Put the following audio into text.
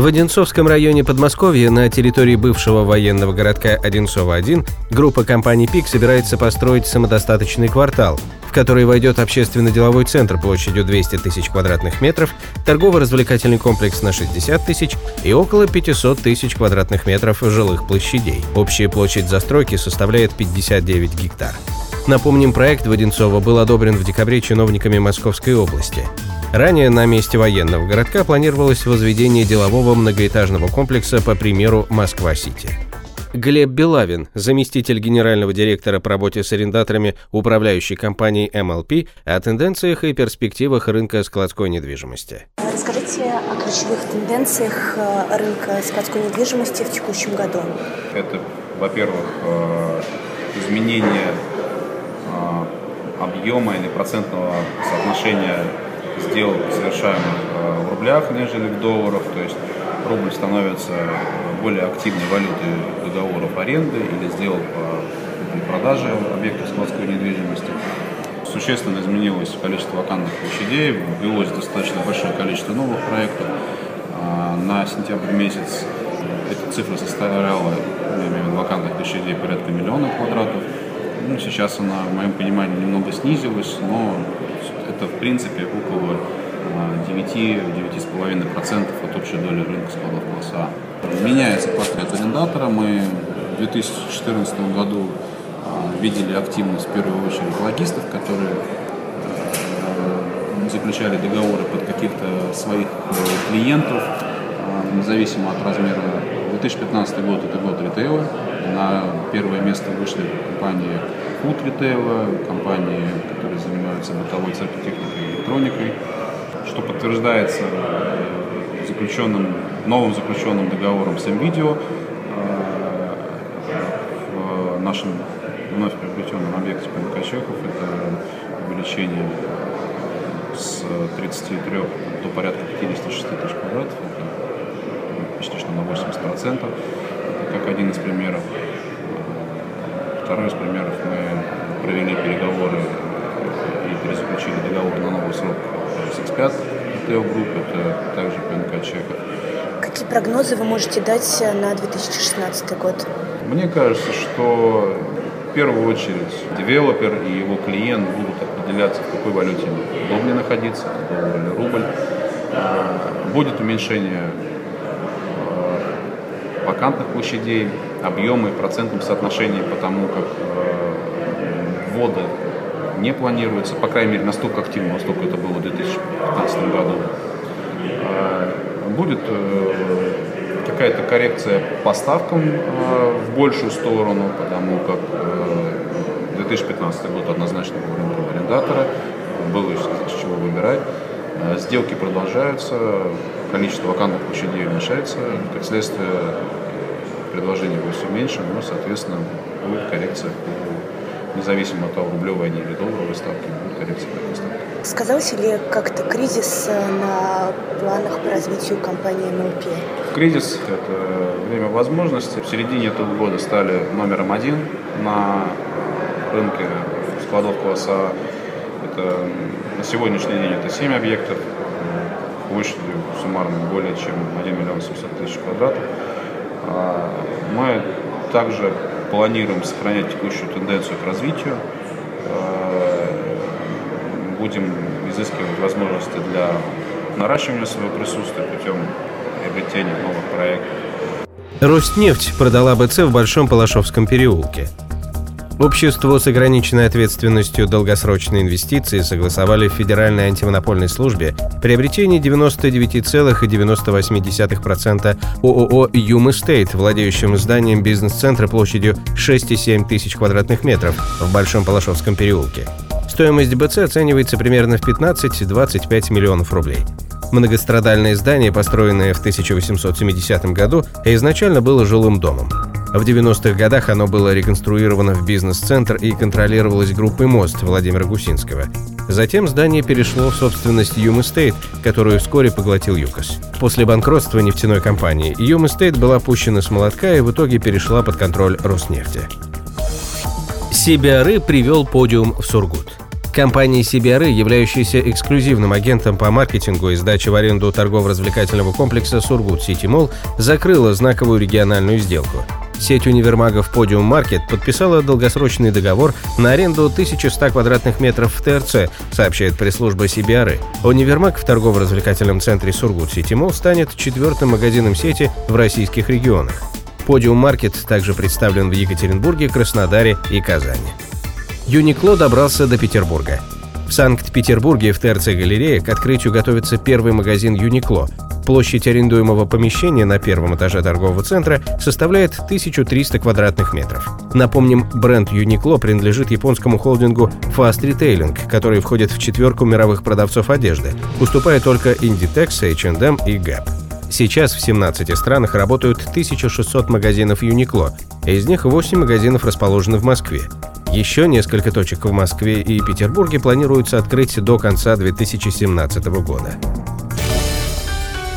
В Одинцовском районе Подмосковья на территории бывшего военного городка Одинцово-1 группа компаний «ПИК» собирается построить самодостаточный квартал, в который войдет общественно-деловой центр площадью 200 тысяч квадратных метров, торгово-развлекательный комплекс на 60 тысяч и около 500 тысяч квадратных метров жилых площадей. Общая площадь застройки составляет 59 гектар. Напомним, проект в Одинцово был одобрен в декабре чиновниками Московской области. Ранее на месте военного городка планировалось возведение делового многоэтажного комплекса по примеру Москва-Сити. Глеб Белавин, заместитель генерального директора по работе с арендаторами управляющей компании MLP, о тенденциях и перспективах рынка складской недвижимости. Расскажите о ключевых тенденциях э, рынка складской недвижимости в текущем году. Это, во-первых, э, изменение э, объема или процентного соотношения сделок, совершаемых э, в рублях, нежели в долларах, то есть рубль становится более активной валютой договоров аренды или сделок по продаже объектов складской недвижимости. Существенно изменилось количество вакантных площадей, ввелось достаточно большое количество новых проектов. А, на сентябрь месяц эта цифра составляла, вакантных площадей порядка миллиона квадратов. Ну, сейчас она, в моем понимании, немного снизилась, но это в принципе около 9-9,5% от общей доли рынка складов класса А. Меняется портрет арендатора. Мы в 2014 году а, видели активность в первую очередь логистов, которые а, заключали договоры под каких-то своих э, клиентов, независимо от размера. 2015 год это год ритейла. На первое место вышли компании Food Retail, компании, которые занимаются бытовой циркотехникой и электроникой, что подтверждается э, заключенным, новым заключенным договором с NVIDIA э, в нашем вновь приобретенном объекте Чехов. Это увеличение с 33 до порядка 56 тысяч квадратов, это почти что на 80%, это как один из примеров. Второй из примеров мы провели переговоры и перезаключили договор на новый срок с X5 Retail Group, это также ПНК Чехов. Какие прогнозы вы можете дать на 2016 год? Мне кажется, что в первую очередь девелопер и его клиент будут определяться, в какой валюте удобнее находиться, доллар или рубль. А, будет уменьшение вакантных площадей, объемы, процентном соотношении, потому как э, не планируется, по крайней мере, настолько активно, насколько это было в 2015 году. Э, будет э, какая-то коррекция поставкам э, в большую сторону, потому как э, 2015 год однозначно был рынком арендатора, было с чего выбирать. Э, сделки продолжаются, количество вакантных площадей уменьшается, как следствие предложение будет все меньше, но, соответственно, будет коррекция по, независимо от того, рублевой они или долларовой ставки, будет коррекция по ставки. Сказался ли как-то кризис э, на планах по развитию компании МЛП? Кризис – это время возможностей. В середине этого года стали номером один на рынке складов класса а. Это на сегодняшний день это 7 объектов площадью суммарно более чем 1 миллион 700 тысяч квадратов. А, мы также планируем сохранять текущую тенденцию к развитию. А, будем изыскивать возможности для наращивания своего присутствия путем приобретения новых проектов. Роснефть продала БЦ в Большом Палашовском переулке. Общество с ограниченной ответственностью долгосрочные инвестиции согласовали в Федеральной антимонопольной службе приобретение 99,98% ООО «Юм Эстейт», владеющим зданием бизнес-центра площадью 6,7 тысяч квадратных метров в Большом Палашовском переулке. Стоимость БЦ оценивается примерно в 15-25 миллионов рублей. Многострадальное здание, построенное в 1870 году, изначально было жилым домом. В 90-х годах оно было реконструировано в бизнес-центр и контролировалось группой «Мост» Владимира Гусинского. Затем здание перешло в собственность Юм Эстейт, которую вскоре поглотил ЮКОС. После банкротства нефтяной компании Юм Эстейт была пущена с молотка и в итоге перешла под контроль Роснефти. CBRE привел Podium в Сургут. Компания CBRE, являющаяся эксклюзивным агентом по маркетингу и сдаче в аренду торгово-развлекательного комплекса Сургут Сити Молл, закрыла знаковую региональную сделку. Сеть универмагов Podium Market подписала долгосрочный договор на аренду 1100 квадратных метров в ТРЦ, сообщает пресс-служба CBRE. Универмаг в торгово-развлекательном центре Сургут Сити Молл станет четвертым магазином сети в российских регионах. Podium Market также представлен в Екатеринбурге, Краснодаре и Казани. Юникло добрался до Петербурга. В Санкт-Петербурге в ТРЦ-галерее к открытию готовится первый магазин Юникло. Площадь арендуемого помещения на первом этаже торгового центра составляет 1300 квадратных метров. Напомним, бренд Юникло принадлежит японскому холдингу Fast Retailing, который входит в четверку мировых продавцов одежды, уступая только Inditex, H&M и Gap. Сейчас в 17 странах работают 1600 магазинов Юникло, из них 8 магазинов расположены в Москве. Еще несколько точек в Москве и Петербурге планируется открыть до конца 2017 года.